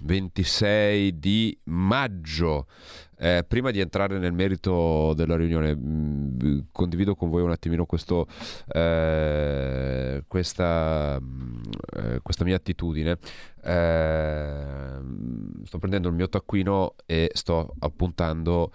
26 di maggio. Eh, prima di entrare nel merito della riunione, mh, mm, condivido con voi un attimino questo, eh, questa, mh, eh, questa, mia attitudine. Eh, sto prendendo il mio taccuino e sto appuntando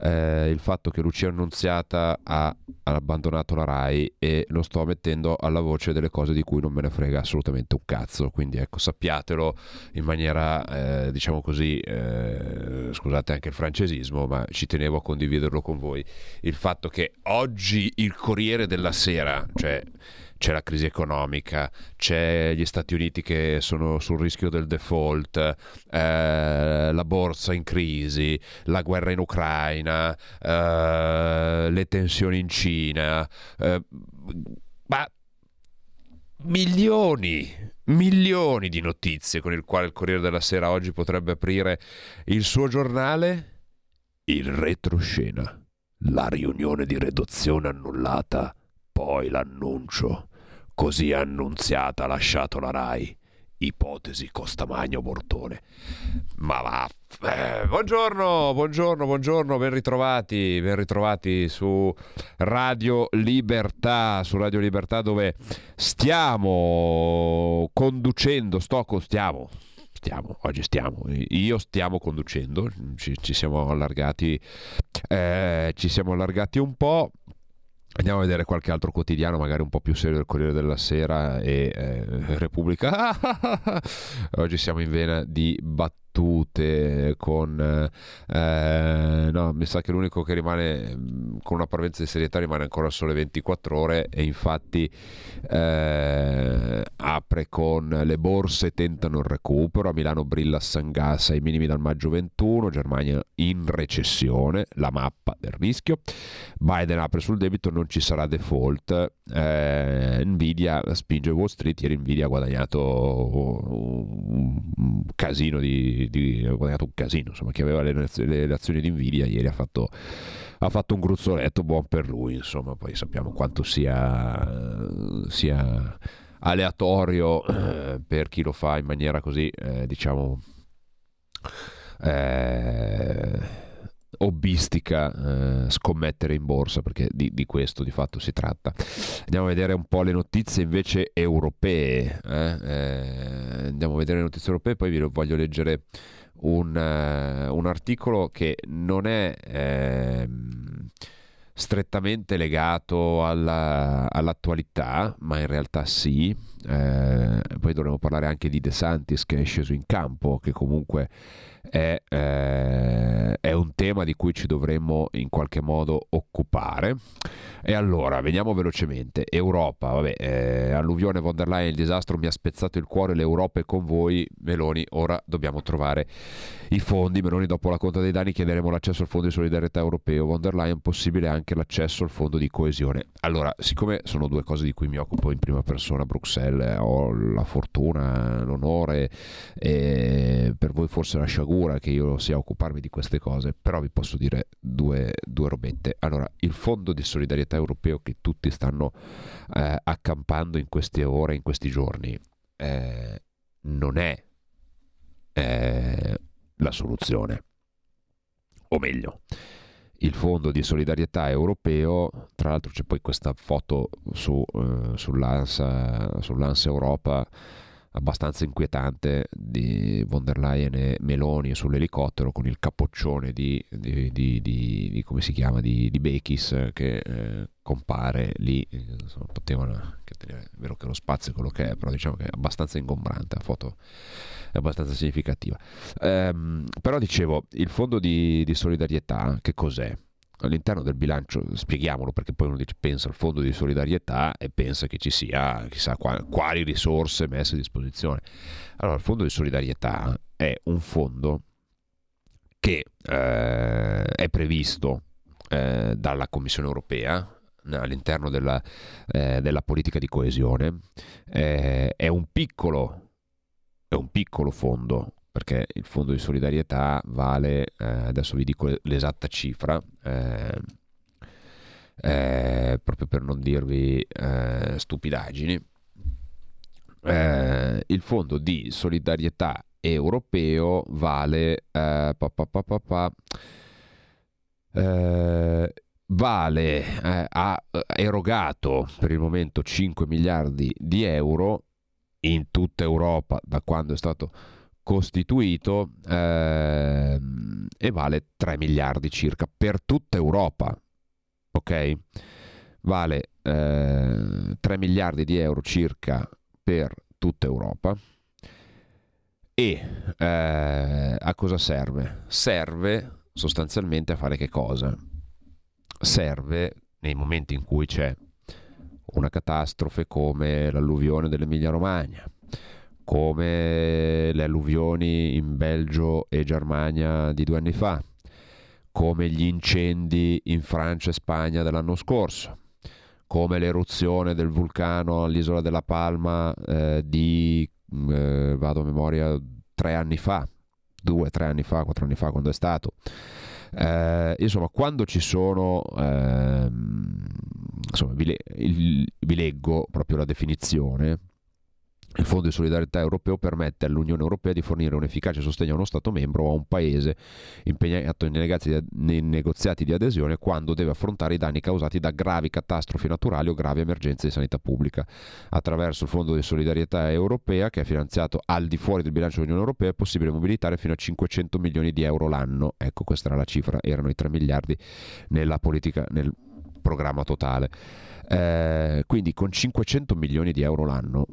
eh, il fatto che Lucia Annunziata ha, abbandonato la RAI e lo sto mettendo alla voce delle cose di cui non me ne frega assolutamente un cazzo. Quindi ecco, sappiatelo in maniera, eh, diciamo così, eh, scusate anche il francesismo, ma ci tenevo a condividerlo con voi. Il fatto che oggi il Corriere della Sera, cioè c'è la crisi economica, c'è gli Stati Uniti che sono sul rischio del default, eh, la borsa in crisi, la guerra in Ucraina, eh, le tensioni in Cina, eh, ma milioni, milioni di notizie con il quale il Corriere della Sera oggi potrebbe aprire il suo giornale. Il retroscena, la riunione di redazione annullata, poi l'annuncio Così annunziata ha lasciato la RAI. Ipotesi Costamagno Bortone. Ma va. Eh, buongiorno, buongiorno, buongiorno, ben ritrovati, ben ritrovati su Radio Libertà, su Radio Libertà dove stiamo conducendo, sto stiamo, stiamo, oggi stiamo, io stiamo conducendo, ci, ci siamo allargati, eh, ci siamo allargati un po'. Andiamo a vedere qualche altro quotidiano, magari un po' più serio del Corriere della Sera e eh, Repubblica. Oggi siamo in vena di battute battute, con... Eh, no, mi sa che l'unico che rimane mm, con una parvenza di serietà rimane ancora sole 24 ore e infatti eh, apre con le borse tentano il recupero, a Milano brilla Sangassa ai minimi dal maggio 21, Germania in recessione, la mappa del rischio, Biden apre sul debito, non ci sarà default, eh, Nvidia spinge Wall Street, ieri Nvidia ha guadagnato un casino di, di, ha guadagnato un casino, insomma, chi aveva le, le, le azioni di Nvidia ieri ha fatto, ha fatto, un gruzzoletto buon per lui, insomma, poi sappiamo quanto sia, sia aleatorio eh, per chi lo fa in maniera così, eh, diciamo... Eh, hobbistica eh, scommettere in borsa perché di, di, questo di fatto si tratta andiamo a vedere un po' le notizie invece europee eh? Eh, andiamo a vedere le notizie europee poi vi voglio leggere un, uh, un articolo che non è ehm, strettamente legato alla, all'attualità ma in realtà sì eh, poi dovremo parlare anche di De Santis che è sceso in campo che comunque è, eh, è, un tema di cui ci dovremmo in qualche modo occupare. E allora, vediamo velocemente. Europa, vabbè, eh, alluvione von der Leyen, il disastro mi ha spezzato il cuore, l'Europa è con voi, Meloni, ora dobbiamo trovare i fondi. Meloni, dopo la conta dei danni, chiederemo l'accesso al fondo di solidarietà europeo. Von der Leyen, possibile anche l'accesso al fondo di coesione. Allora, siccome sono due cose di cui mi occupo in prima persona a Bruxelles, ho la fortuna, l'onore, e per voi forse la sciagura paura che io sia a occuparmi di queste cose, però vi posso dire due, due robette. Allora, il fondo di solidarietà europeo che tutti stanno eh, accampando in queste ore, in questi giorni, eh, non è eh, la soluzione. O meglio, il fondo di solidarietà europeo, tra l'altro c'è poi questa foto su, eh, sull'ANSA, sull'ANSA Europa abbastanza inquietante di von der Leyen e Meloni sull'elicottero con il capoccione di, di, di, di come si chiama, di, Bechis che eh, compare lì, insomma, potevano tenere, è vero che lo spazio è quello che è, però diciamo che è abbastanza ingombrante, la foto è abbastanza significativa. Ehm, però dicevo, il fondo di solidarietà che cos'è? All'interno del bilancio, spieghiamolo perché poi uno dice, pensa al fondo di solidarietà e pensa che ci sia chissà quali risorse messe a disposizione. Allora, il fondo di solidarietà è un fondo che eh, è previsto eh, dalla Commissione europea all'interno della, eh, della politica di coesione. Eh, è un piccolo, è un piccolo fondo perché il fondo di solidarietà vale, eh, adesso vi dico l'esatta cifra, eh, eh, proprio per non dirvi eh, stupidaggini, eh, il fondo di solidarietà europeo vale, eh, pa, pa, pa, vale ha erogato per il momento 5 miliardi di euro in tutta Europa da quando è stato costituito eh, e vale 3 miliardi circa per tutta Europa. Ok? Vale eh, 3 miliardi di euro circa per tutta Europa. E eh, a cosa serve? Serve sostanzialmente a fare che cosa? Serve nei momenti in cui c'è una catastrofe come l'alluvione dell'Emilia Romagna, come le alluvioni in Belgio e Germania di due anni fa, come gli incendi in Francia e Spagna dell'anno scorso, come l'eruzione del vulcano all'isola della Palma eh, di, mm, eh, vado a memoria, tre anni fa, due, tre anni fa, quattro anni fa, quando è stato. Eh, insomma, quando ci sono, ehm, insomma, vi, le, il, vi leggo proprio la definizione il Fondo di solidarietà europeo permette all'Unione Europea di fornire un efficace sostegno a uno Stato membro o a un paese impegnato nei negoziati di adesione quando deve affrontare i danni causati da gravi catastrofi naturali o gravi emergenze di sanità pubblica. Attraverso il Fondo di solidarietà europea, che è finanziato al di fuori del bilancio dell'Unione Europea, è possibile mobilitare fino a 500 milioni di euro l'anno. Ecco, questa era la cifra, erano i 3 miliardi nella politica, nel programma totale. Eh, quindi con 500 milioni di euro l'anno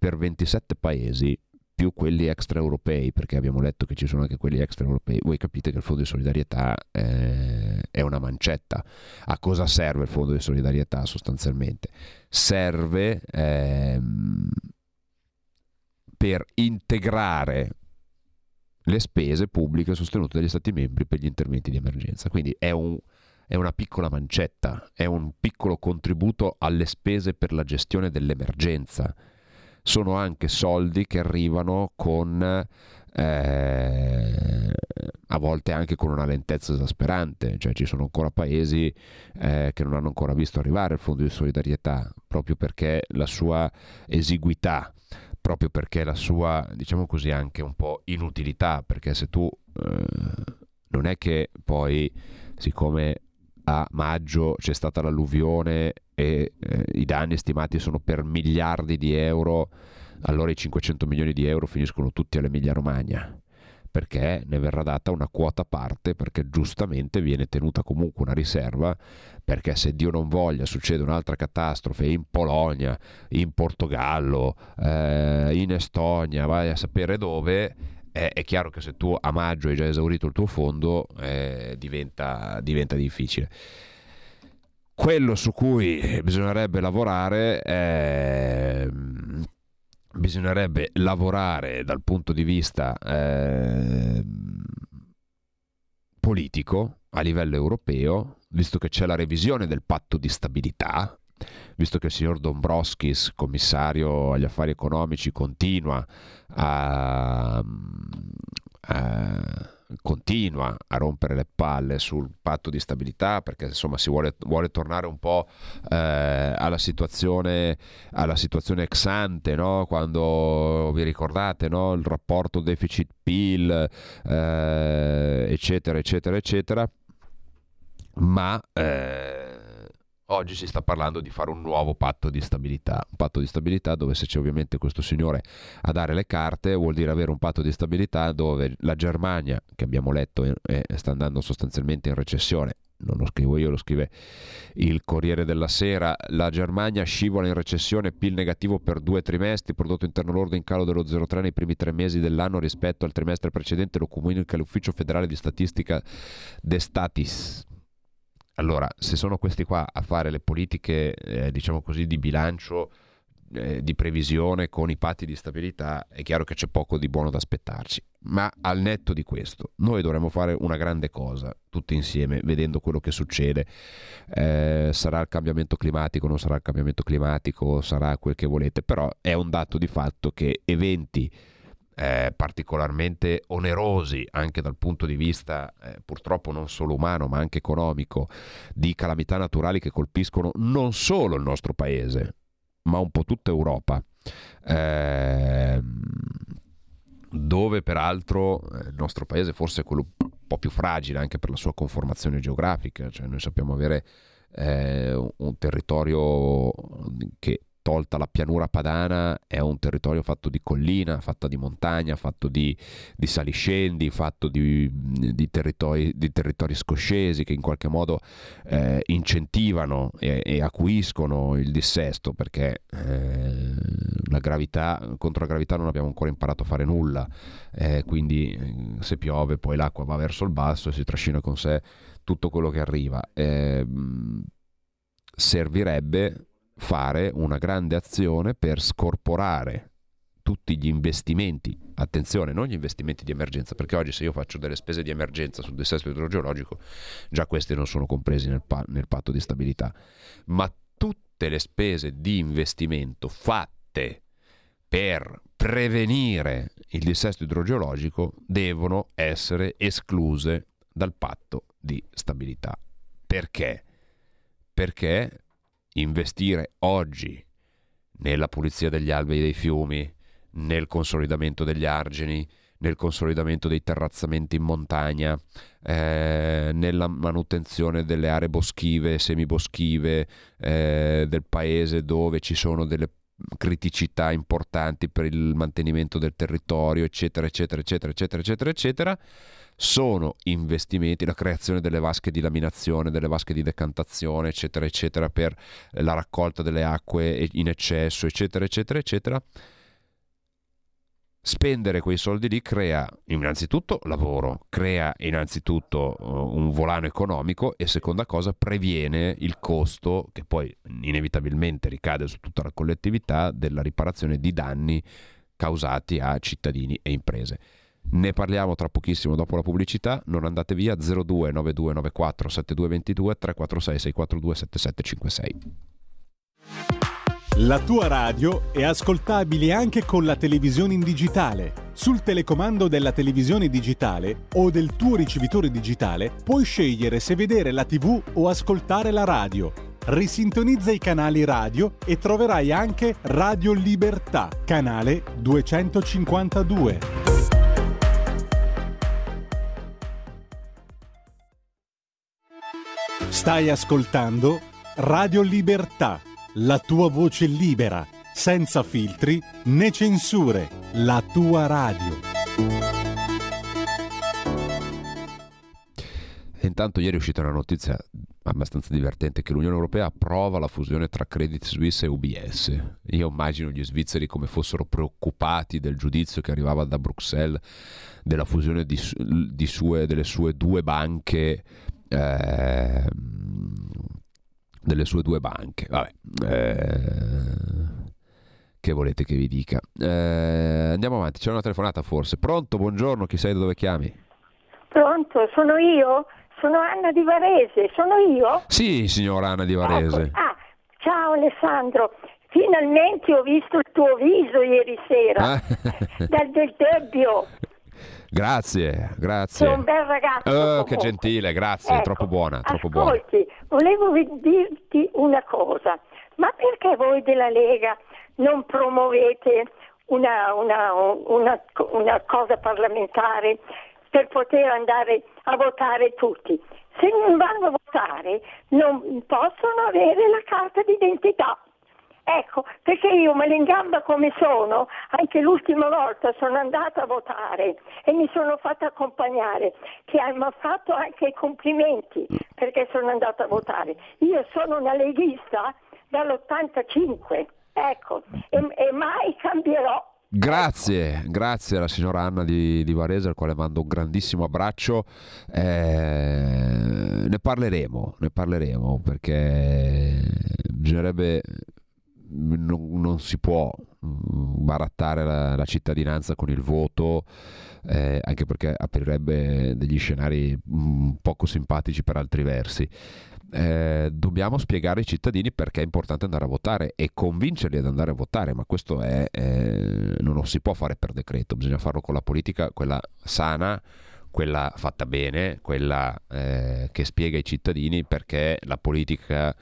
per 27 paesi più quelli extraeuropei, perché abbiamo letto che ci sono anche quelli extraeuropei, voi capite che il fondo di solidarietà eh, è una mancetta. A cosa serve il fondo di solidarietà sostanzialmente? Serve ehm, per integrare le spese pubbliche sostenute dagli Stati membri per gli interventi di emergenza. Quindi è, un, è una piccola mancetta, è un piccolo contributo alle spese per la gestione dell'emergenza sono anche soldi che arrivano con eh, a volte anche con una lentezza esasperante, cioè ci sono ancora paesi eh, che non hanno ancora visto arrivare il fondo di solidarietà proprio perché la sua esiguità, proprio perché la sua, diciamo così, anche un po' inutilità, perché se tu eh, non è che poi, siccome a maggio c'è stata l'alluvione e eh, i danni stimati sono per miliardi di euro, allora i 500 milioni di euro finiscono tutti all'Emilia Romagna perché ne verrà data una quota a parte, perché giustamente viene tenuta comunque una riserva, perché se Dio non voglia succede un'altra catastrofe in Polonia, in Portogallo, eh, in Estonia, vai a sapere dove, eh, è chiaro che se tu a maggio hai già esaurito il tuo fondo eh, diventa, diventa difficile. Quello su cui bisognerebbe lavorare è bisognerebbe lavorare dal punto di vista eh, politico a livello europeo, visto che c'è la revisione del patto di stabilità, visto che il signor Dombrovskis, commissario agli affari economici, continua a, a continua a rompere le palle sul patto di stabilità perché insomma si vuole, vuole tornare un po' eh, alla, situazione, alla situazione ex ante no? quando vi ricordate no? il rapporto deficit PIL eh, eccetera eccetera eccetera ma eh, Oggi si sta parlando di fare un nuovo patto di stabilità, un patto di stabilità dove se c'è ovviamente questo signore a dare le carte vuol dire avere un patto di stabilità dove la Germania, che abbiamo letto, eh, sta andando sostanzialmente in recessione, non lo scrivo io, lo scrive il Corriere della Sera, la Germania scivola in recessione, PIL negativo per due trimestri, prodotto interno lordo in calo dello 0,3 nei primi tre mesi dell'anno rispetto al trimestre precedente, lo comunica l'Ufficio federale di statistica De Statis. Allora, se sono questi qua a fare le politiche, eh, diciamo così, di bilancio eh, di previsione con i patti di stabilità, è chiaro che c'è poco di buono da aspettarci. Ma al netto di questo, noi dovremmo fare una grande cosa tutti insieme, vedendo quello che succede. Eh, sarà il cambiamento climatico, non sarà il cambiamento climatico, sarà quel che volete, però è un dato di fatto che eventi eh, particolarmente onerosi anche dal punto di vista eh, purtroppo non solo umano ma anche economico di calamità naturali che colpiscono non solo il nostro paese ma un po' tutta Europa. Eh, dove peraltro eh, il nostro paese forse è quello un po' più fragile anche per la sua conformazione geografica, cioè noi sappiamo avere eh, un territorio che tolta la pianura padana, è un territorio fatto di collina, fatto di montagna, fatto di, di saliscendi, fatto di, di, territori, di, territori, scoscesi che in qualche modo eh, incentivano e, e, acuiscono il dissesto perché eh, la gravità, contro la gravità non abbiamo ancora imparato a fare nulla, eh, quindi eh, se piove poi l'acqua va verso il basso e si trascina con sé tutto quello che arriva. Ehm, servirebbe fare una grande azione per scorporare tutti gli investimenti, attenzione, non gli investimenti di emergenza, perché oggi se io faccio delle spese di emergenza sul dissesto idrogeologico, già questi non sono compresi nel, pa- nel patto di stabilità, ma tutte le spese di investimento fatte per prevenire il dissesto idrogeologico devono essere escluse dal patto di stabilità. Perché? Perché investire oggi nella pulizia degli alvei e dei fiumi, nel consolidamento degli argini, nel consolidamento dei terrazzamenti in montagna, eh, nella manutenzione delle aree boschive, semiboschive eh, del paese dove ci sono delle criticità importanti per il mantenimento del territorio, eccetera, eccetera, eccetera, eccetera, eccetera, eccetera sono investimenti, la creazione delle vasche di laminazione, delle vasche di decantazione, eccetera, eccetera, per la raccolta delle acque in eccesso, eccetera, eccetera, eccetera. Spendere quei soldi lì crea innanzitutto lavoro, crea innanzitutto uh, un volano economico e seconda cosa previene il costo che poi inevitabilmente ricade su tutta la collettività della riparazione di danni causati a cittadini e imprese. Ne parliamo tra pochissimo dopo la pubblicità. Non andate via 02 9294 7222 346 642 7756. La tua radio è ascoltabile anche con la televisione in digitale. Sul telecomando della televisione digitale o del tuo ricevitore digitale puoi scegliere se vedere la TV o ascoltare la radio. Risintonizza i canali radio e troverai anche Radio Libertà, canale 252. Stai ascoltando Radio Libertà, la tua voce libera, senza filtri né censure, la tua radio. Intanto ieri è uscita una notizia abbastanza divertente che l'Unione Europea approva la fusione tra Credit Suisse e UBS. Io immagino gli svizzeri come fossero preoccupati del giudizio che arrivava da Bruxelles della fusione di, di sue, delle sue due banche eh, delle sue due banche. Vabbè, eh, che volete che vi dica? Eh, andiamo avanti, c'è una telefonata forse. Pronto, buongiorno, chi sei da dove chiami? Pronto, sono io? Sono Anna di Varese, sono io? Sì, signora Anna di Varese. Ecco. Ah, ciao Alessandro, finalmente ho visto il tuo viso ieri sera, ah. dal del Debbio. Grazie, grazie. Sei un bel ragazzo. Oh, che gentile, grazie, ecco, troppo buona, troppo ascolti, buona. volevo dirti una cosa, ma perché voi della Lega non promuovete una, una, una, una cosa parlamentare per poter andare a votare tutti? Se non vanno a votare non possono avere la carta d'identità. Ecco, perché io me in come sono, anche l'ultima volta sono andata a votare e mi sono fatta accompagnare, che mi ha fatto anche i complimenti perché sono andata a votare. Io sono una leghista dall'85, ecco, e, e mai cambierò Grazie, grazie alla signora Anna di, di, Varese, al quale mando un grandissimo abbraccio. Eh, ne parleremo, ne parleremo perché bisognerebbe non, non si può mm, barattare la, la, cittadinanza con il voto, eh, anche perché aprirebbe degli scenari mm, poco simpatici per altri versi. Eh, dobbiamo spiegare ai cittadini perché è importante andare a votare e convincerli ad andare a votare, ma questo è, eh, non lo si può fare per decreto, bisogna farlo con la politica, quella sana, quella fatta bene, quella eh, che spiega ai cittadini perché la politica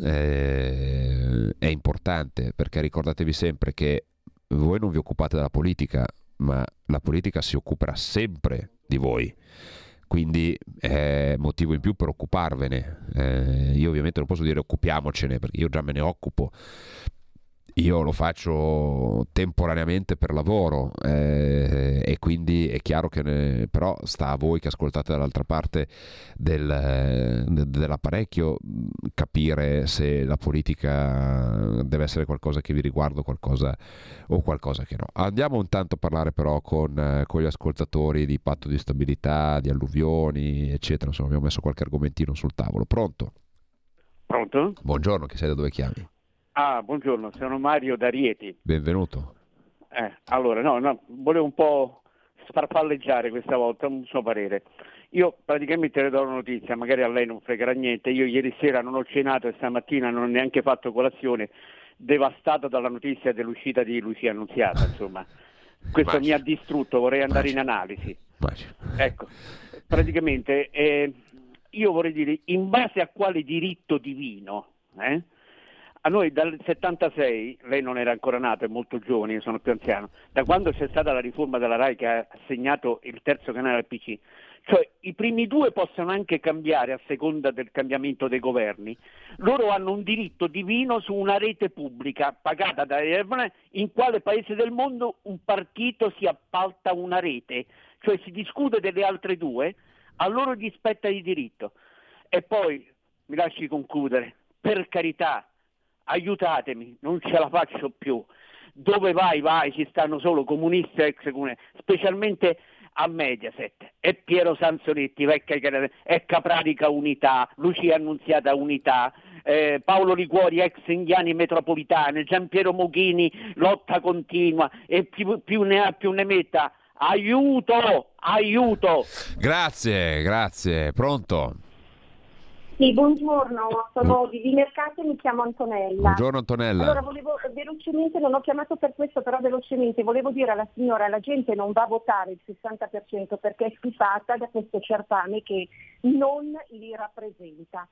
eh, è importante, perché ricordatevi sempre che voi non vi occupate della politica, ma la politica si occuperà sempre di voi quindi è motivo in più per occuparvene. Eh, io ovviamente non posso dire occupiamocene perché io già me ne occupo, io lo faccio temporaneamente per lavoro eh, e quindi è chiaro che ne, però sta a voi che ascoltate dall'altra parte del, de, dell'apparecchio capire se la politica deve essere qualcosa che vi riguarda qualcosa, o qualcosa che no. Andiamo intanto a parlare però con, con gli ascoltatori di patto di stabilità, di alluvioni, eccetera. Insomma, abbiamo messo qualche argomentino sul tavolo. Pronto? Pronto? Buongiorno, chi sei da dove chiami? Ah, buongiorno, sono Mario da Rieti. Benvenuto. Eh, allora, no, no, volevo un po' sparpalleggiare questa volta un suo parere. Io praticamente le do una notizia, magari a lei non fregherà niente. Io ieri sera non ho cenato e stamattina non ho neanche fatto colazione, devastato dalla notizia dell'uscita di Lucia Annunziata, insomma. Questo Immagino. mi ha distrutto, vorrei andare Immagino. in analisi. Immagino. Ecco, praticamente eh, io vorrei dire in base a quale diritto divino eh, a noi dal 76, lei non era ancora nato, è molto giovane, io sono più anziano, da quando c'è stata la riforma della RAI che ha assegnato il terzo canale al PC, cioè i primi due possono anche cambiare a seconda del cambiamento dei governi, loro hanno un diritto divino su una rete pubblica pagata da Erdogan in quale paese del mondo un partito si appalta una rete, cioè si discute delle altre due, a loro gli spetta di diritto. E poi, mi lasci concludere, per carità, aiutatemi, non ce la faccio più. Dove vai, vai, ci stanno solo comunisti e ex comunisti, specialmente a Mediaset. E Piero Sansonetti, vecchia è Caprarica Unità, Lucia Annunziata Unità, eh, Paolo Liguori, ex Indiani Metropolitane, Giampiero Moghini, lotta continua e più, più ne ha più ne metta. Aiuto, aiuto! Grazie, grazie. Pronto? Sì, buongiorno, sono di Mercato e mi chiamo Antonella. Buongiorno Antonella. Allora, volevo velocemente, non ho chiamato per questo, però velocemente, volevo dire alla signora, la gente non va a votare il 60% perché è schifata da questo certame che non li rappresenta.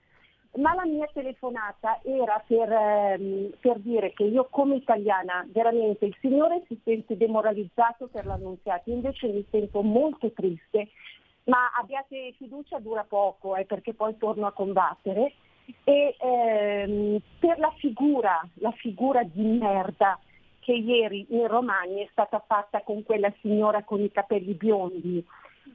Ma la mia telefonata era per, ehm, per dire che io come italiana veramente il Signore si sente demoralizzato per l'annunziato, invece mi sento molto triste ma abbiate fiducia dura poco eh, perché poi torno a combattere. E ehm, per la figura, la figura di merda che ieri in Romagna è stata fatta con quella signora con i capelli biondi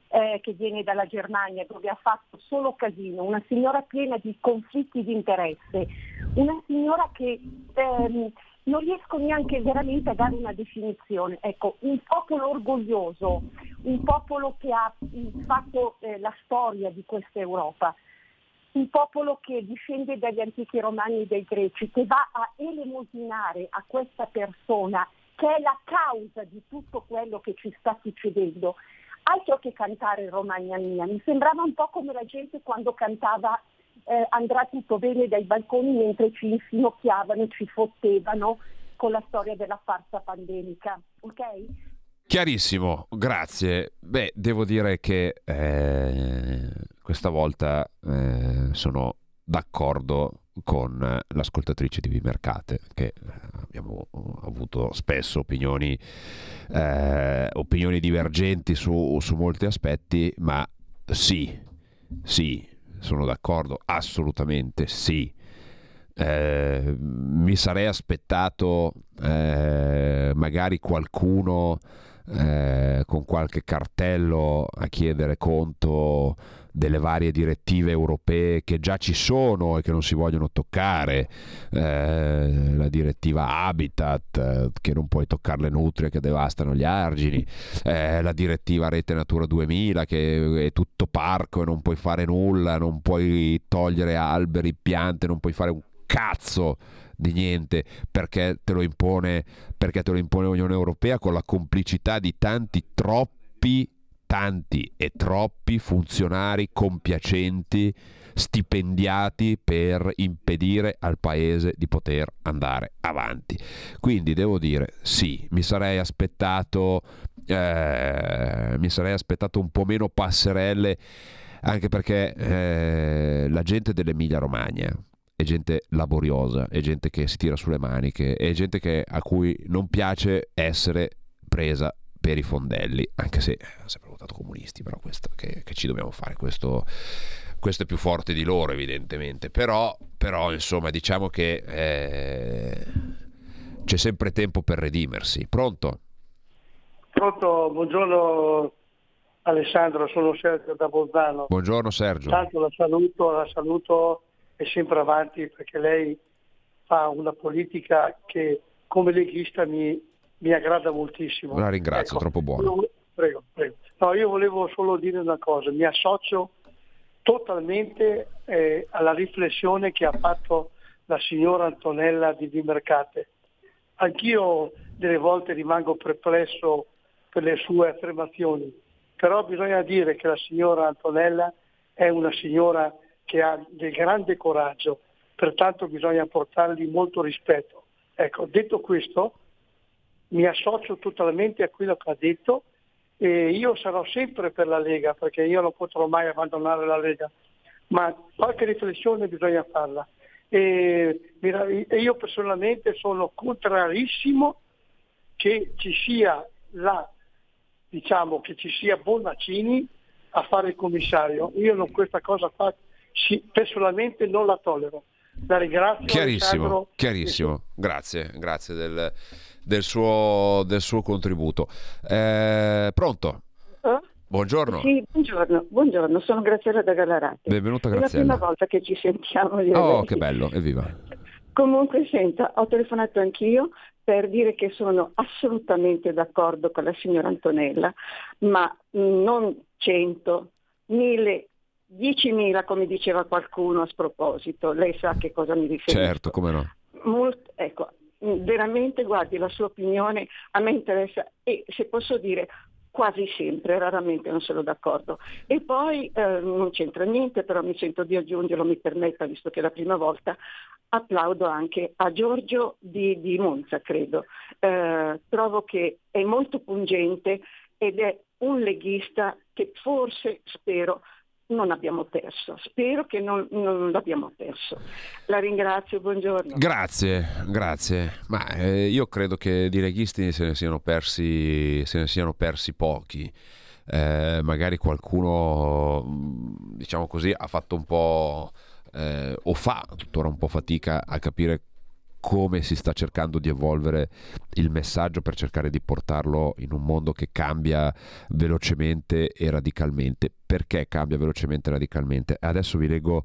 eh, che viene dalla Germania dove ha fatto solo casino, una signora piena di conflitti di interesse, una signora che ehm, non riesco neanche veramente a dare una definizione. Ecco, un popolo orgoglioso, un popolo che ha fatto eh, la storia di questa Europa, un popolo che difende dagli antichi romani e dai greci, che va a elemosinare a questa persona che è la causa di tutto quello che ci sta succedendo. Altro che cantare Romagna mia, mi sembrava un po' come la gente quando cantava eh, andrà tutto bene dai balconi mentre ci infinocchiavano e ci fottevano con la storia della farsa pandemica. Ok? Chiarissimo, grazie. Beh, devo dire che eh, questa volta eh, sono d'accordo con l'ascoltatrice di Vimercate, che eh, abbiamo avuto spesso opinioni, eh, opinioni divergenti su, su molti aspetti, ma sì, sì, sono d'accordo, assolutamente sì. Eh, mi sarei aspettato eh, magari qualcuno eh, con qualche cartello a chiedere conto delle varie direttive europee che già ci sono e che non si vogliono toccare, eh, la direttiva Habitat eh, che non puoi toccare le nutrie che devastano gli argini, eh, la direttiva Rete Natura 2000 che è tutto parco e non puoi fare nulla, non puoi togliere alberi, piante, non puoi fare un cazzo di niente perché te lo impone, perché te lo impone l'Unione Europea con la complicità di tanti troppi tanti e troppi funzionari compiacenti stipendiati per impedire al paese di poter andare avanti. Quindi devo dire sì, mi sarei aspettato, eh, mi sarei aspettato un po' meno passerelle anche perché eh, la gente dell'Emilia Romagna è gente laboriosa, è gente che si tira sulle maniche, è gente che, a cui non piace essere presa per i fondelli, anche se ha sempre votato comunisti, però questo che, che ci dobbiamo fare, questo, questo, è più forte di loro evidentemente, però, però insomma diciamo che eh, c'è sempre tempo per redimersi. Pronto? Pronto, buongiorno Alessandro, sono Sergio da Bolzano. Buongiorno Sergio. Tanto la saluto, la saluto e sempre avanti perché lei fa una politica che come leghista mi, mi aggrada moltissimo. La ringrazio, ecco, troppo buono. Io, prego, prego. No, io volevo solo dire una cosa, mi associo totalmente eh, alla riflessione che ha fatto la signora Antonella di Vimercate. Anch'io delle volte rimango perplesso per le sue affermazioni, però bisogna dire che la signora Antonella è una signora che ha del grande coraggio, pertanto bisogna portargli molto rispetto. Ecco, detto questo, mi associo totalmente a quello che ha detto e io sarò sempre per la Lega perché io non potrò mai abbandonare la Lega, ma qualche riflessione bisogna farla. E io personalmente sono contrarissimo che ci sia la, diciamo, che ci sia Bonaccini a fare il commissario. Io non, questa cosa qua personalmente non la tollero. La ringrazio. Chiarissimo, chiarissimo. Grazie, grazie del, del suo, del suo contributo. Eh, pronto? Eh? Buongiorno. Sì, buongiorno. buongiorno, sono Graziella da Galarate. Benvenuta Graziella. È la prima volta che ci sentiamo. Oh, che bello, evviva. Comunque, senta, ho telefonato anch'io per dire che sono assolutamente d'accordo con la signora Antonella, ma non 100, 1000, 10.000 come diceva qualcuno a sproposito. Lei sa che cosa mi riferisco. Certo, come no. Molto, ecco, veramente guardi la sua opinione a me interessa e se posso dire quasi sempre, raramente non sono d'accordo. E poi eh, non c'entra niente, però mi sento di aggiungerlo, mi permetta, visto che è la prima volta, applaudo anche a Giorgio di, di Monza, credo. Eh, trovo che è molto pungente ed è un leghista che forse, spero, non abbiamo perso. Spero che non, non l'abbiamo perso. La ringrazio, buongiorno. Grazie, grazie. Ma eh, io credo che di leghisti se ne siano persi, se ne siano persi pochi. Eh, magari qualcuno, diciamo così, ha fatto un po' eh, o fa tuttora un po' fatica a capire come si sta cercando di evolvere il messaggio per cercare di portarlo in un mondo che cambia velocemente e radicalmente. Perché cambia velocemente e radicalmente? Adesso vi leggo,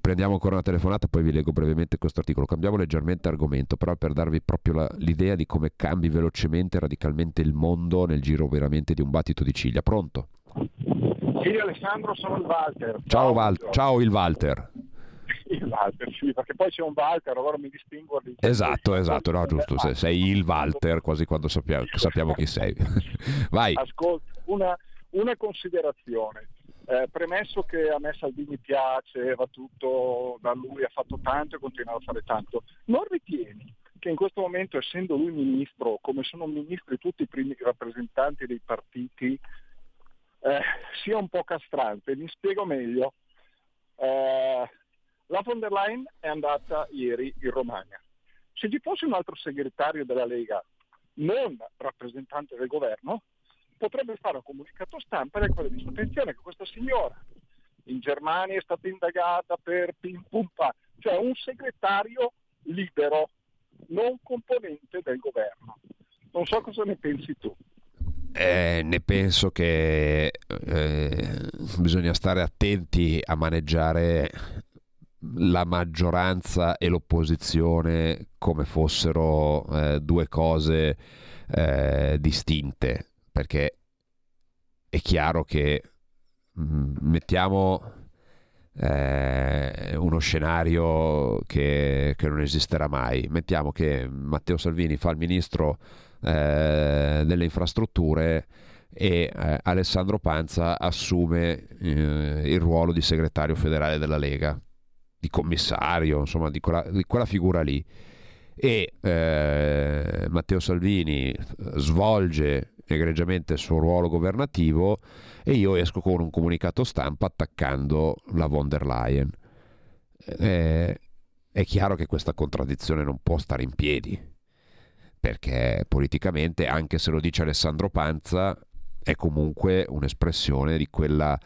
prendiamo ancora una telefonata, poi vi leggo brevemente questo articolo. Cambiamo leggermente argomento, però per darvi proprio la, l'idea di come cambi velocemente e radicalmente il mondo nel giro veramente di un battito di ciglia. Pronto? Sì, Alessandro, sono il Walter. Ciao, Val- Ciao il Walter il Walter, sì, perché poi c'è un Walter, allora mi distingo. Esatto, esatto, no, giusto, se sei il Walter, quasi quando sappiamo, sappiamo chi sei. Vai. Ascolta, una, una considerazione. Eh, premesso che a me Salvini piace, va tutto da lui, ha fatto tanto e continuerà a fare tanto, non ritieni che in questo momento, essendo lui ministro, come sono ministri tutti i primi rappresentanti dei partiti, eh, sia un po' castrante? Mi spiego meglio. Eh, la von der Leyen è andata ieri in Romagna. Se ci fosse un altro segretario della Lega non rappresentante del governo, potrebbe fare un comunicato stampa nel quale dice attenzione che questa signora in Germania è stata indagata per pim pum pa, cioè un segretario libero, non componente del governo. Non so cosa ne pensi tu. Eh, ne penso che eh, bisogna stare attenti a maneggiare la maggioranza e l'opposizione come fossero eh, due cose eh, distinte, perché è chiaro che mh, mm, mettiamo, eh, uno scenario che, che, non esisterà mai. Mettiamo che Matteo Salvini fa il ministro eh, delle infrastrutture e eh, Alessandro Panza assume eh, il ruolo di segretario federale della Lega, di commissario, insomma di quella, di quella figura lì. E eh, Matteo Salvini svolge egregiamente il suo ruolo governativo e io esco con un comunicato stampa attaccando la von der Leyen. Eh, è chiaro che questa contraddizione non può stare in piedi, perché politicamente, anche se lo dice Alessandro Panza, è comunque un'espressione di quella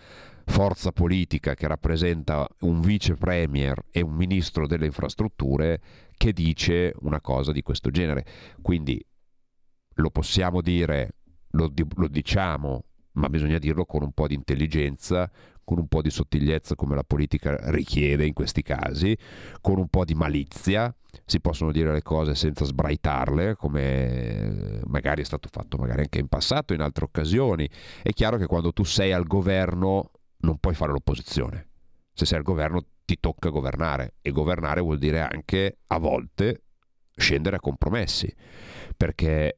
forza politica che rappresenta un vice premier e un ministro delle infrastrutture che dice una cosa di questo genere. Quindi lo possiamo dire, lo, lo diciamo, ma bisogna dirlo con un po' di intelligenza, con un po' di sottigliezza come la politica richiede in questi casi, con un po' di malizia, si possono dire le cose senza sbraitarle, come magari è stato fatto magari anche in passato, in altre occasioni. È chiaro che quando tu sei al governo non puoi fare l'opposizione. Se sei al governo ti tocca governare e governare vuol dire anche a volte scendere a compromessi, perché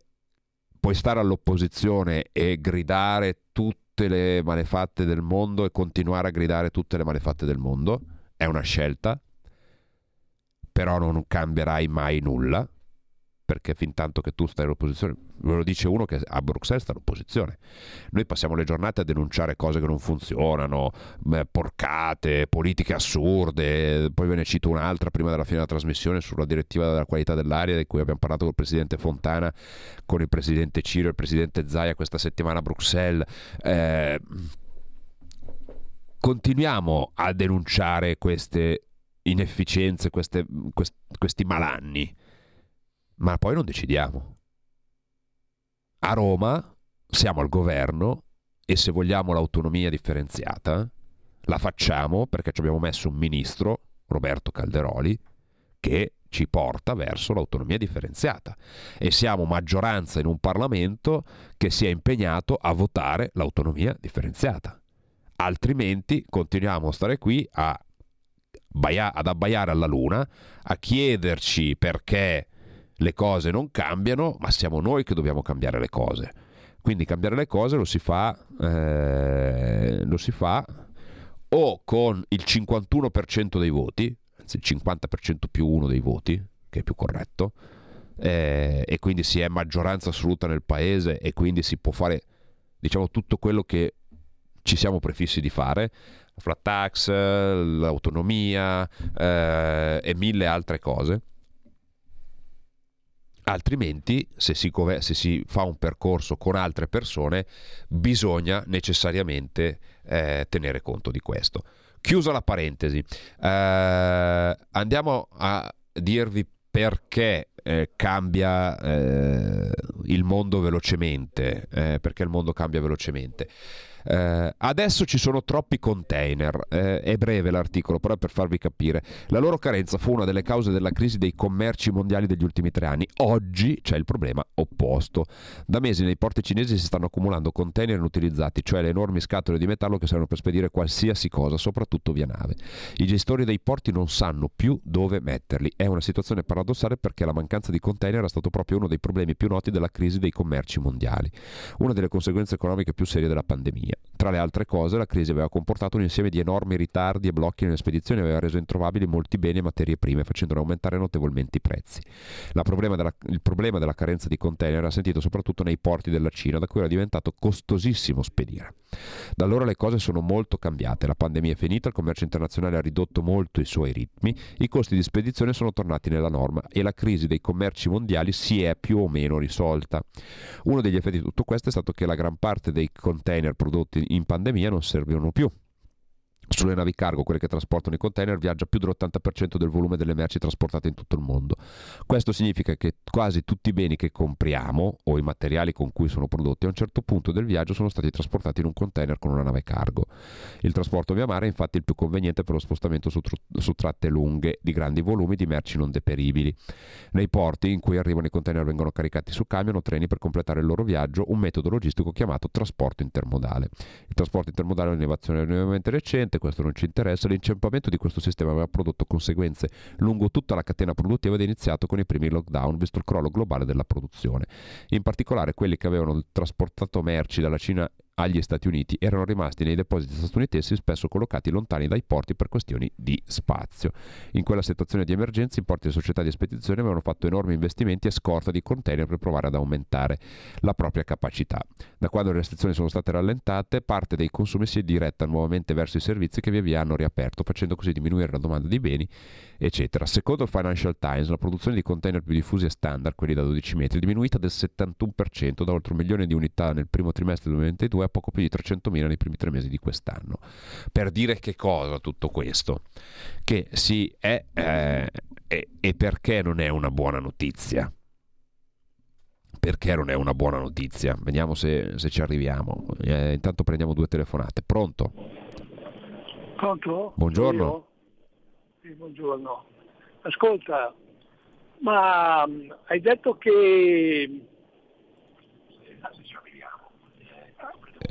puoi stare all'opposizione e gridare tutte le malefatte del mondo e continuare a gridare tutte le malefatte del mondo, è una scelta, però non cambierai mai nulla perché fin tanto che tu stai all'opposizione, ve lo dice uno che a Bruxelles sta all'opposizione. Noi passiamo le giornate a denunciare cose che non funzionano, porcate, politiche assurde, poi ve ne cito un'altra prima della fine della trasmissione sulla direttiva della qualità dell'aria di cui abbiamo parlato con il presidente Fontana, con il presidente Ciro e il presidente Zaia questa settimana a Bruxelles. Eh, continuiamo a denunciare queste inefficienze, queste, quest, questi malanni ma poi non decidiamo. A Roma siamo al governo e se vogliamo l'autonomia differenziata, la facciamo perché ci abbiamo messo un ministro, Roberto Calderoli, che ci porta verso l'autonomia differenziata e siamo maggioranza in un Parlamento che si è impegnato a votare l'autonomia differenziata. Altrimenti continuiamo a stare qui a, ad abbaiare alla luna, a chiederci perché le cose non cambiano, ma siamo noi che dobbiamo cambiare le cose. Quindi cambiare le cose lo si fa, eh, lo si fa o con il 51% dei voti, anzi il 50% più uno dei voti, che è più corretto, eh, e quindi si è maggioranza assoluta nel paese e quindi si può fare diciamo tutto quello che ci siamo prefissi di fare, la flat tax, l'autonomia eh, e mille altre cose altrimenti se si, se si, fa un percorso con altre persone bisogna necessariamente eh, tenere conto di questo. Chiusa la parentesi, eh, andiamo a dirvi perché eh, cambia eh, il mondo velocemente, eh, perché il mondo cambia velocemente. Eh, adesso ci sono troppi container, eh, è breve l'articolo, però per farvi capire. La loro carenza fu una delle cause della crisi dei commerci mondiali degli ultimi tre anni. Oggi c'è il problema opposto. Da mesi nei porti cinesi si stanno accumulando container inutilizzati, cioè le enormi scatole di metallo che servono per spedire qualsiasi cosa, soprattutto via nave. I gestori dei porti non sanno più dove metterli. È una situazione paradossale perché la mancanza di container è stato proprio uno dei problemi più noti della crisi dei commerci mondiali, una delle conseguenze economiche più serie della pandemia pandemia. Tra le altre cose, la crisi aveva comportato un insieme di enormi ritardi e blocchi nelle spedizioni e aveva reso introvabili molti beni e materie prime, facendone aumentare notevolmente i prezzi. Problema della, il problema della carenza di container era sentito soprattutto nei porti della Cina, da cui era diventato costosissimo spedire. Da allora le cose sono molto cambiate, la pandemia è finita, il commercio internazionale ha ridotto molto i suoi ritmi, i costi di spedizione sono tornati nella norma e la crisi dei commerci mondiali si è più o meno risolta. Uno degli effetti di tutto questo è stato che la gran parte dei container prodotti in pandemia non servivano più sulle navi cargo, quelle che trasportano i container, viaggia più dell'80% del volume delle merci trasportate in tutto il mondo. Questo significa che quasi tutti i beni che compriamo o i materiali con cui sono prodotti a un certo punto del viaggio sono stati trasportati in un container con una nave cargo. Il trasporto via mare è infatti il più conveniente per lo spostamento su, tr- su tratte lunghe di grandi volumi di merci non deperibili. Nei porti in cui arrivano i container vengono caricati su camion o treni per completare il loro viaggio, un metodo logistico chiamato trasporto intermodale. Il trasporto intermodale è un'innovazione relativamente recente, questo non ci interessa, l'inciampamento di questo sistema aveva prodotto conseguenze lungo tutta la catena produttiva ed è iniziato con i primi lockdown, visto il crollo globale della produzione. In particolare quelli che avevano trasportato merci dalla Cina agli Stati Uniti erano rimasti nei depositi statunitensi spesso collocati lontani dai porti per questioni di spazio. In quella situazione di emergenza i porti e società di spedizione avevano fatto enormi investimenti e scorta di container per provare ad aumentare la propria capacità. Da quando le restrizioni sono state rallentate, parte dei consumi si è diretta nuovamente verso i servizi che via via hanno riaperto, facendo così diminuire la domanda di beni, eccetera. Secondo il Financial Times, la produzione di container più diffusi e standard, quelli da 12 metri, è diminuita del 71% da oltre un milione di unità nel primo trimestre del 2022 a poco più di 300.000 nei primi tre mesi di quest'anno. Per dire che cosa tutto questo? Che sì, è, eh, è, e perché non è una buona notizia? Perché non è una buona notizia? Vediamo se, se ci arriviamo. Eh, intanto prendiamo due telefonate. Pronto? Pronto? Buongiorno. Sì, buongiorno. Ascolta, ma mm, hai detto che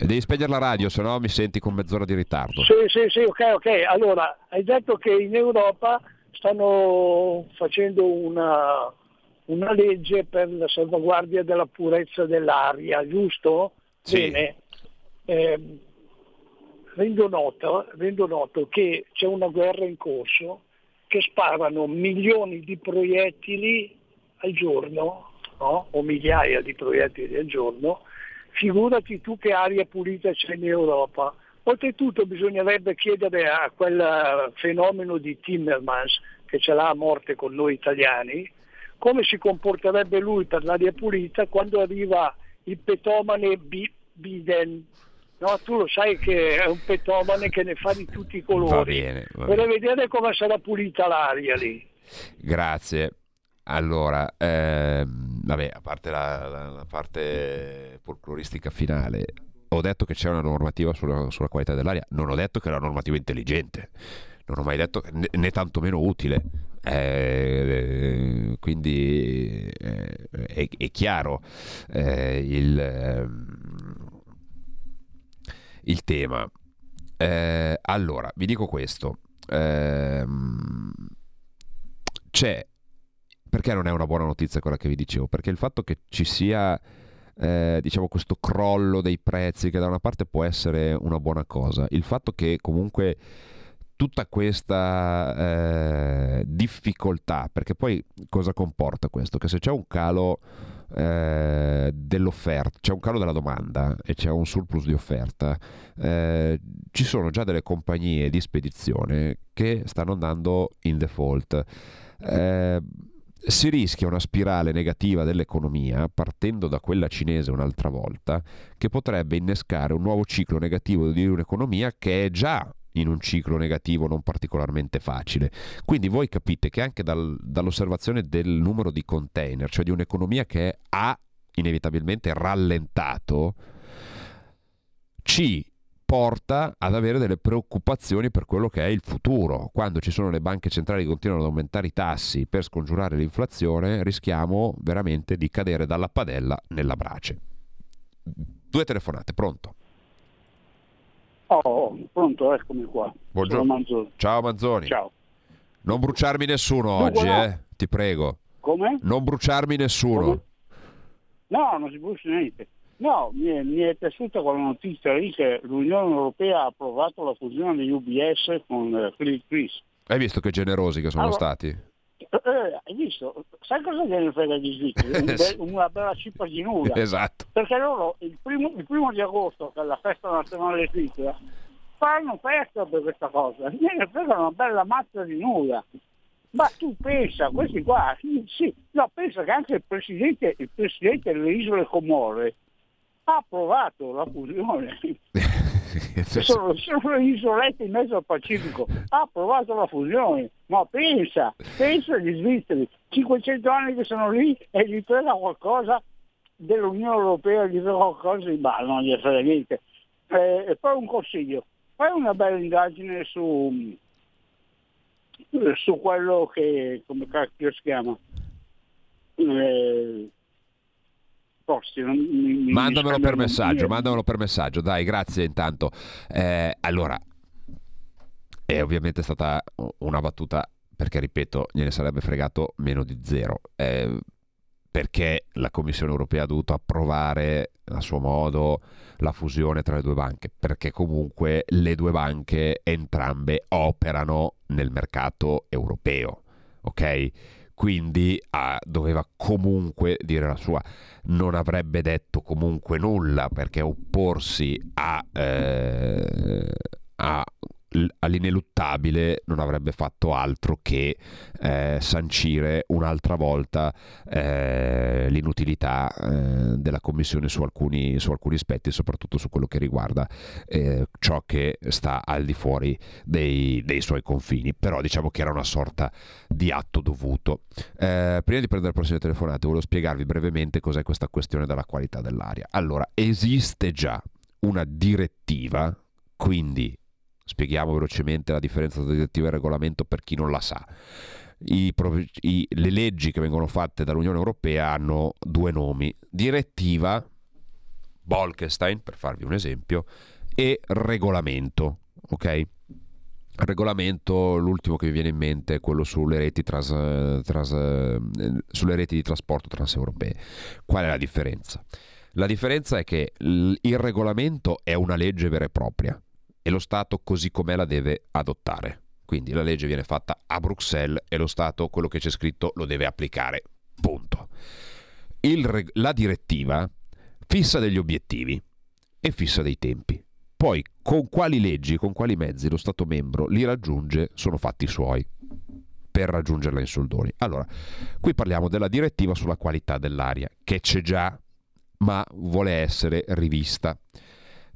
devi spegnere la radio, se no mi senti con mezz'ora di ritardo. Sì, sì, sì, ok, ok. Allora, hai detto che in Europa stanno facendo una, una legge per la salvaguardia della purezza dell'aria, giusto? Sì. Bene. Eh, rendo, noto, rendo noto che c'è una guerra in corso che sparano milioni di proiettili al giorno, no? o migliaia di proiettili al giorno, figurati tu che aria pulita c'è in Europa. Oltretutto bisognerebbe chiedere a quel fenomeno di Timmermans, che ce l'ha a morte con noi italiani, come si comporterebbe lui per l'aria pulita quando arriva il petomane B- Biden. No, tu lo sai che è un petomane che ne fa di tutti i colori. Va bene, va Vorrei bene. vedere come sarà pulita l'aria lì. Grazie. Allora, ehm, vabbè, a parte la, la- la parte folcloristica finale, ho detto che c'è una normativa sulla, sulla qualità dell'aria, non ho detto che è una normativa intelligente, non ho mai detto né, né tantomeno utile. Eh, quindi eh, è, è chiaro eh, il, ehm, il tema. Eh, allora, vi dico questo. Ehm, c'è perché non è una buona notizia quella che vi dicevo? Perché il fatto che ci sia eh, diciamo questo crollo dei prezzi che da una parte può essere una buona cosa, il fatto che comunque tutta questa eh, difficoltà, perché poi cosa comporta questo? Che se c'è un calo eh, dell'offerta, c'è un calo della domanda e c'è un surplus di offerta, eh, ci sono già delle compagnie di spedizione che stanno andando in default. Si rischia una spirale negativa dell'economia, partendo da quella cinese un'altra volta, che potrebbe innescare un nuovo ciclo negativo di un'economia che è già in un ciclo negativo non particolarmente facile. Quindi voi capite che anche dal- dall'osservazione del numero di container, cioè di un'economia che ha inevitabilmente rallentato, ci porta ad avere delle preoccupazioni per quello che è il futuro. Quando ci sono le banche centrali che continuano ad aumentare i tassi per scongiurare l'inflazione, rischiamo veramente di cadere dalla padella nella brace. Due telefonate, pronto? Oh, pronto, eccomi qua. Buongiorno. Manzoni. Ciao Manzoni. Ciao. Non bruciarmi nessuno Dunque, oggi, no. eh? Ti prego. Come? Non bruciarmi nessuno. Come? No, non si brucia niente. No, mi è, mi è piaciuta quella notizia lì che l'Unione Europea ha approvato la fusione di UBS con eh, Credit Suisse. Hai visto che generosi che sono Allora- stati? Eh, eh, hai visto? Sai cosa gliene frega agli svizzeri? Un be- una bella cippa di nulla. Esatto. Perché loro il primo, il primo di agosto, che è la festa nazionale svizzera, fanno festa per questa cosa. Gliene frega una bella mazza di nulla. Ma tu pensa, questi qua, sì, no, pensa che anche il presidente, il presidente delle isole Comore ha approvato la fusione. sono, sono le isolette in mezzo al Pacifico, ha approvato la fusione. Ma pensa, pensa agli svizzeri, 500 anni che sono lì e gli frega qualcosa dell'Unione Europea, gli frega qualcosa di ma non gli frega niente. Eh, e poi un consiglio, fai una bella indagine su, su quello che, come cacchio si chiama? Eh, Posti, non- mi- Mandamelo per messaggio, mandamelo per messaggio, dai, grazie intanto. Eh, allora, è ovviamente stata una battuta perché, ripeto, gliene sarebbe fregato meno di zero. Eh, perché la Commissione europea ha dovuto approvare a suo modo la fusione tra le due banche, perché comunque le due banche entrambe operano nel mercato europeo, ok? Quindi ah, doveva comunque dire la sua, non avrebbe detto comunque nulla perché opporsi a, eh, a all'ineluttabile non avrebbe fatto altro che eh, sancire un'altra volta eh, l'inutilità eh, della Commissione su alcuni, su alcuni, aspetti, soprattutto su quello che riguarda eh, ciò che sta al di fuori dei, dei, suoi confini. Però diciamo che era una sorta di atto dovuto. Eh, prima di prendere le prossime telefonate, volevo spiegarvi brevemente cos'è questa questione della qualità dell'aria. Allora, esiste già una direttiva, quindi Spieghiamo velocemente la differenza tra direttiva e regolamento per chi non la sa. I, i, le leggi che vengono fatte dall'Unione Europea hanno due nomi, direttiva Bolkestein, per farvi un esempio, e regolamento. Ok? regolamento, l'ultimo che mi viene in mente è quello sulle reti, tras, tras, sulle reti di trasporto transeuropee. Qual è la differenza? La differenza è che il regolamento è una legge vera e propria, e lo Stato così com'è la deve adottare. Quindi la legge viene fatta a Bruxelles e lo Stato quello che c'è scritto lo deve applicare. Punto. Il, la direttiva fissa degli obiettivi e fissa dei tempi. Poi con quali leggi, con quali mezzi lo Stato membro li raggiunge sono fatti suoi per raggiungerla in soldoni. Allora, qui parliamo della direttiva sulla qualità dell'aria, che c'è già, ma vuole essere rivista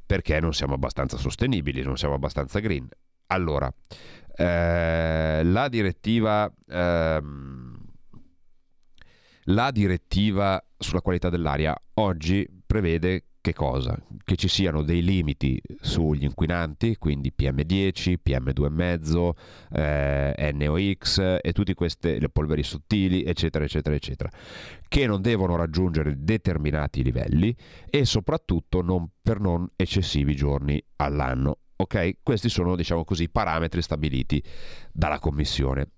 perché non siamo abbastanza sostenibili, non siamo abbastanza green. Allora, eh, la direttiva... Ehm, la direttiva sulla qualità dell'aria oggi prevede che cosa? Che ci siano dei limiti sugli inquinanti, quindi PM10, PM2,5, eh, NOx e tutte queste le polveri sottili, eccetera, eccetera, eccetera, che non devono raggiungere determinati livelli e soprattutto non per non eccessivi giorni all'anno. Ok? Questi sono, diciamo così, parametri stabiliti dalla Commissione.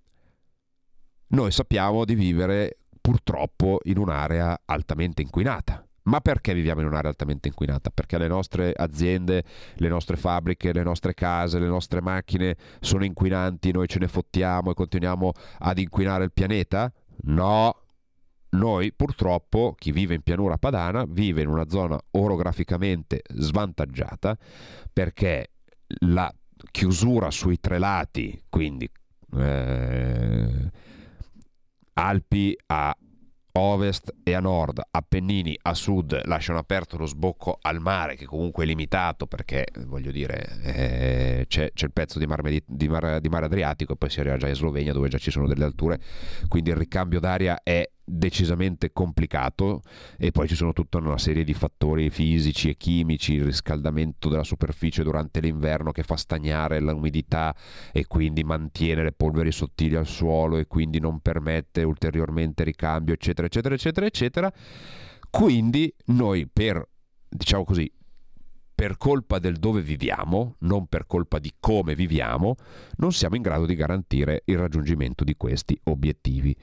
Noi sappiamo di vivere purtroppo in un'area altamente inquinata ma perché viviamo in un'area altamente inquinata? Perché le nostre aziende, le nostre fabbriche, le nostre case, le nostre macchine sono inquinanti, noi ce ne fottiamo e continuiamo ad inquinare il pianeta? No. Noi purtroppo, chi vive in pianura padana, vive in una zona orograficamente svantaggiata perché la chiusura sui tre lati, quindi eh, Alpi a ovest e a nord, Appennini a sud lasciano aperto lo sbocco al mare che comunque è limitato perché voglio dire eh, c'è, c'è, il pezzo di mare, di, mare, di mare, Adriatico e poi si arriva già in Slovenia dove già ci sono delle alture, quindi il ricambio d'aria è decisamente complicato e poi ci sono tutta una serie di fattori fisici e chimici, il riscaldamento della superficie durante l'inverno che fa stagnare l'umidità e quindi mantiene le polveri sottili al suolo e quindi non permette ulteriormente ricambio, eccetera, eccetera, eccetera, eccetera. Quindi noi per, diciamo così, per colpa del dove viviamo, non per colpa di come viviamo, non siamo in grado di garantire il raggiungimento di questi obiettivi.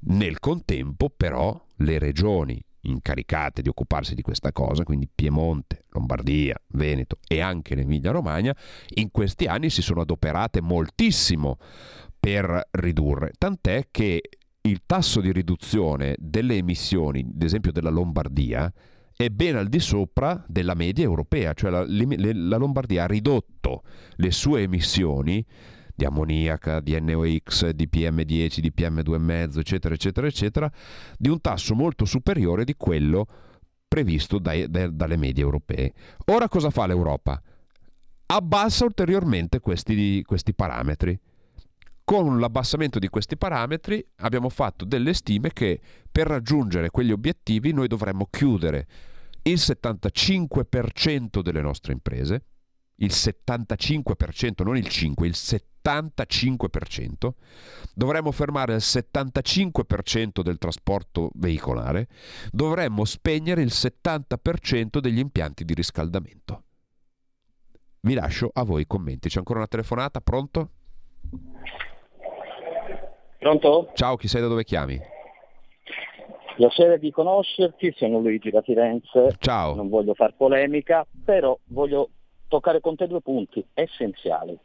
Nel contempo, però, le regioni incaricate di occuparsi di questa cosa, quindi Piemonte, Lombardia, Veneto e anche l'Emilia-Romagna, in questi anni si sono adoperate moltissimo per ridurre, tant'è che il tasso di riduzione delle emissioni, ad esempio della Lombardia, è ben al di sopra della media europea, cioè la, la Lombardia ha ridotto le sue emissioni di ammoniaca, di NOx, di PM10, di PM2,5, eccetera, eccetera, eccetera, di un tasso molto superiore di quello previsto dai, dai, dalle medie europee. Ora cosa fa l'Europa? Abbassa ulteriormente questi, questi parametri. Con l'abbassamento di questi parametri abbiamo fatto delle stime che per raggiungere quegli obiettivi noi dovremmo chiudere il 75% delle nostre imprese, il 75%, non il 5%, il 75%, dovremmo fermare il 75% del trasporto veicolare, dovremmo spegnere il 70% degli impianti di riscaldamento. Vi lascio a voi i commenti. C'è ancora una telefonata? Pronto? Pronto? Ciao, chi sei da dove chiami? Piacere di conoscerti, sono Luigi da Firenze. Ciao. Non voglio far polemica, però voglio toccare con te due punti essenziali.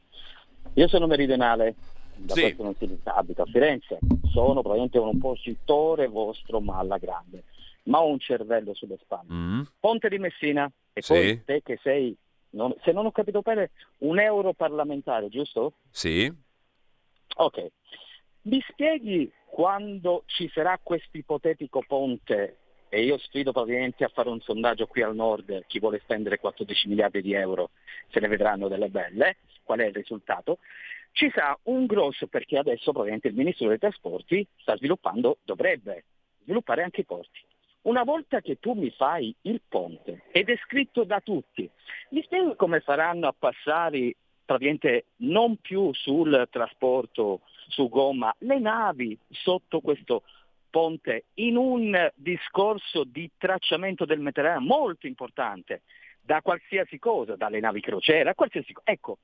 Io sono meridionale, da Sì. questo non si abito a Firenze, sono probabilmente un oppositore vostro ma alla grande, ma ho un cervello sulle spalle. Mm. Ponte di Messina e Sì. poi te che sei, non- se non ho capito bene, un europarlamentare, giusto? Sì? Ok. Mi spieghi quando ci sarà questo ipotetico ponte e io sfido praticamente a fare un sondaggio qui al nord, chi vuole spendere 14 miliardi di euro se ne vedranno delle belle, qual è il risultato? Ci sarà un grosso, perché adesso praticamente il Ministro dei Trasporti sta sviluppando, dovrebbe sviluppare anche i porti. Una volta che tu mi fai il ponte ed è scritto da tutti, mi spieghi come faranno a passare praticamente non più sul trasporto su gomma, le navi sotto questo ponte in un discorso di tracciamento del Mediterraneo molto importante, da qualsiasi cosa, dalle navi crociera, qualsiasi cosa. Ecco,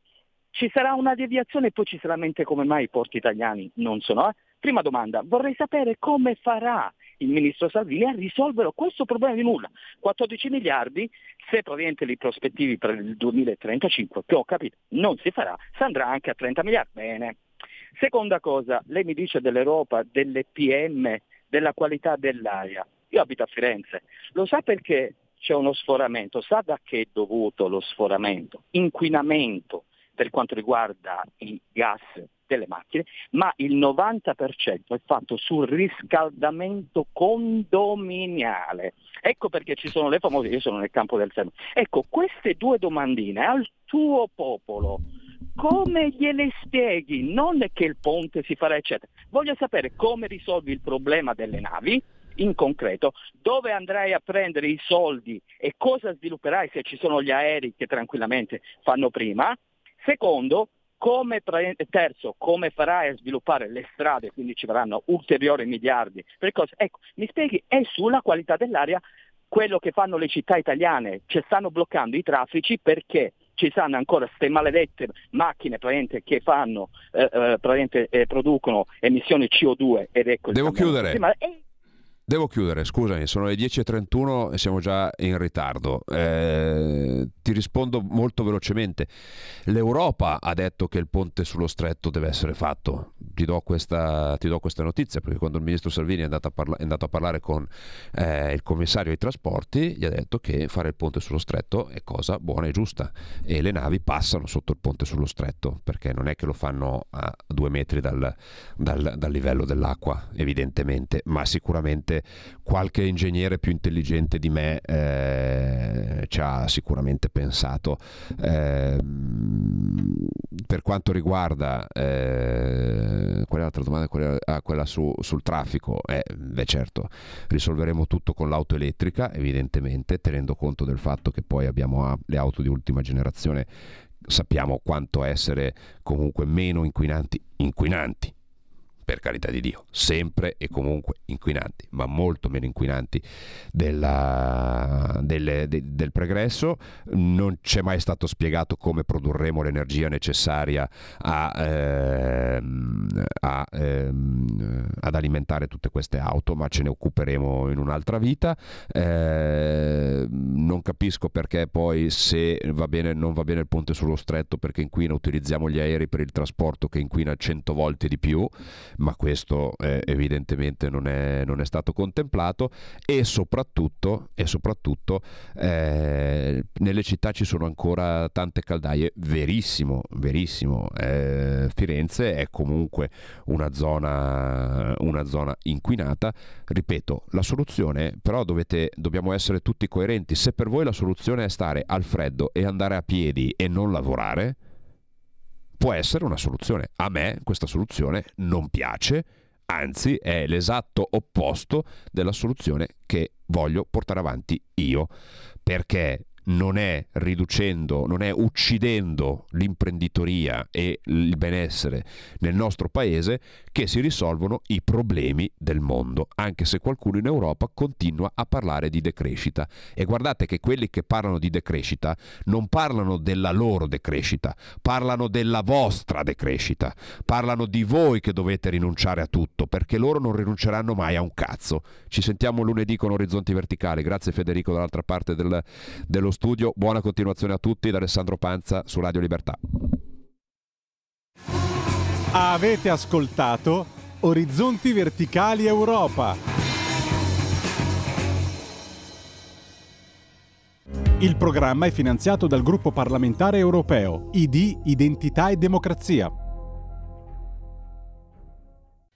ci sarà una deviazione e poi ci sarà mente come mai i porti italiani non sono. eh? Prima domanda, vorrei sapere come farà il ministro Salvini a risolvere questo problema di nulla. 14 miliardi, se praticamente li prospettivi per il 2035, che ho capito, non si farà, si andrà anche a 30 miliardi. Bene. Seconda cosa, lei mi dice dell'Europa, delle PM, della qualità dell'aria. Io abito a Firenze, lo sa perché c'è uno sforamento? Sa da che è dovuto lo sforamento? Inquinamento per quanto riguarda i gas delle macchine, ma il 90% è fatto sul riscaldamento condominiale. Ecco perché ci sono le famose, io sono nel campo del seme. Ecco, queste due domandine al tuo popolo, come gliele spieghi? Non che il ponte si farà, eccetera. Voglio sapere come risolvi il problema delle navi, in concreto, dove andrai a prendere i soldi e cosa svilupperai se ci sono gli aerei che tranquillamente fanno prima. Secondo, come, pre- terzo, come farai a sviluppare le strade, quindi ci verranno ulteriori miliardi per cose. Ecco, mi spieghi, è sulla qualità dell'aria quello che fanno le città italiane, ci stanno bloccando i traffici perché ci stanno ancora queste maledette macchine praticamente, che fanno, eh, eh, praticamente, eh, producono emissioni CO2 ed ecco Devo chiudere. climatico. E- Devo chiudere, scusami, sono le 10.31 e siamo già in ritardo. Eh, ti rispondo molto velocemente. L'Europa ha detto che il ponte sullo stretto deve essere fatto. Ti do questa, ti do questa notizia perché quando il ministro Salvini è andato a, parla- è andato a parlare con eh, il commissario ai trasporti, gli ha detto che fare il ponte sullo stretto è cosa buona e giusta e le navi passano sotto il ponte sullo stretto perché non è che lo fanno a due metri dal, dal- dal livello dell'acqua, evidentemente, ma sicuramente qualche ingegnere più intelligente di me eh, ci ha sicuramente pensato. Ehm, per quanto riguarda eh, qual è l'altra domanda? Qual ah, quella su- sul traffico, eh, beh certo, risolveremo tutto con l'auto elettrica, evidentemente, tenendo conto del fatto che poi abbiamo le auto di ultima generazione, sappiamo quanto essere comunque meno inquinanti, inquinanti per carità di Dio, sempre e comunque inquinanti, ma molto meno inquinanti della- delle- de- del pregresso. Non c'è mai stato spiegato come produrremo l'energia necessaria a, ehm, a, ehm, ad alimentare tutte queste auto, ma ce ne occuperemo in un'altra vita. Eh, non capisco perché poi se va bene, non va bene il ponte sullo stretto perché inquina, utilizziamo gli aerei per il trasporto che inquina 100 volte di più ma questo eh, evidentemente non è, non è stato contemplato e soprattutto, e soprattutto eh, nelle città ci sono ancora tante caldaie, verissimo, verissimo, eh, Firenze è comunque una zona, una zona inquinata, ripeto, la soluzione però dovete, dobbiamo essere tutti coerenti, se per voi la soluzione è stare al freddo e andare a piedi e non lavorare, può essere una soluzione. A me questa soluzione non piace, anzi è l'esatto opposto della soluzione che voglio portare avanti io, perché non è riducendo, non è uccidendo l'imprenditoria e il benessere nel nostro paese che si risolvono i problemi del mondo, anche se qualcuno in Europa continua a parlare di decrescita. E guardate che quelli che parlano di decrescita non parlano della loro decrescita, parlano della vostra decrescita, parlano di voi che dovete rinunciare a tutto, perché loro non rinunceranno mai a un cazzo. Ci sentiamo lunedì con Orizzonti Verticali. Grazie Federico dall'altra parte del, dello studio. Buona continuazione a tutti da Alessandro Panza su Radio Libertà. Avete ascoltato Orizzonti Verticali Europa. Il programma è finanziato dal gruppo parlamentare europeo ID Identità e Democrazia